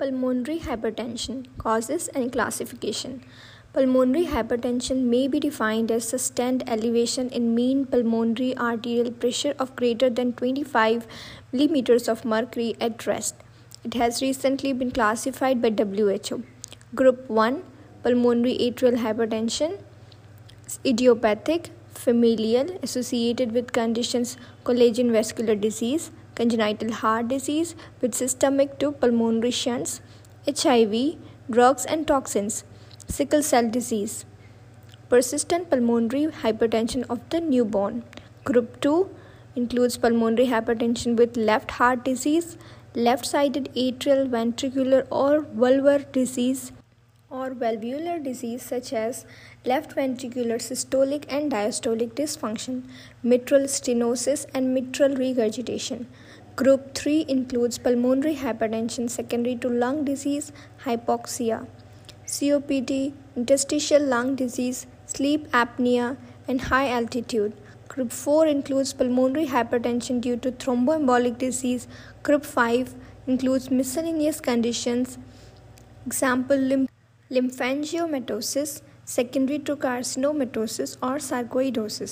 Pulmonary hypertension causes and classification. Pulmonary hypertension may be defined as sustained elevation in mean pulmonary arterial pressure of greater than 25 millimeters of mercury at rest. It has recently been classified by WHO. Group 1 Pulmonary arterial hypertension, idiopathic, familial, associated with conditions collagen vascular disease, congenital heart disease with systemic to pulmonary shunts, HIV, drugs and toxins, sickle cell disease, persistent pulmonary hypertension of the newborn. Group 2 includes pulmonary hypertension with left heart disease, left sided atrial ventricular or valvular disease or valvular disease such as left ventricular systolic and diastolic dysfunction, mitral stenosis, and mitral regurgitation. Group 3 includes pulmonary hypertension secondary to lung disease, hypoxia, COPD, interstitial lung disease, sleep apnea, and high altitude. Group 4 includes pulmonary hypertension due to thromboembolic disease. Group 5 includes miscellaneous conditions, example lymph lymphangiomatosis, secondary to carcinomatosis or sarcoidosis.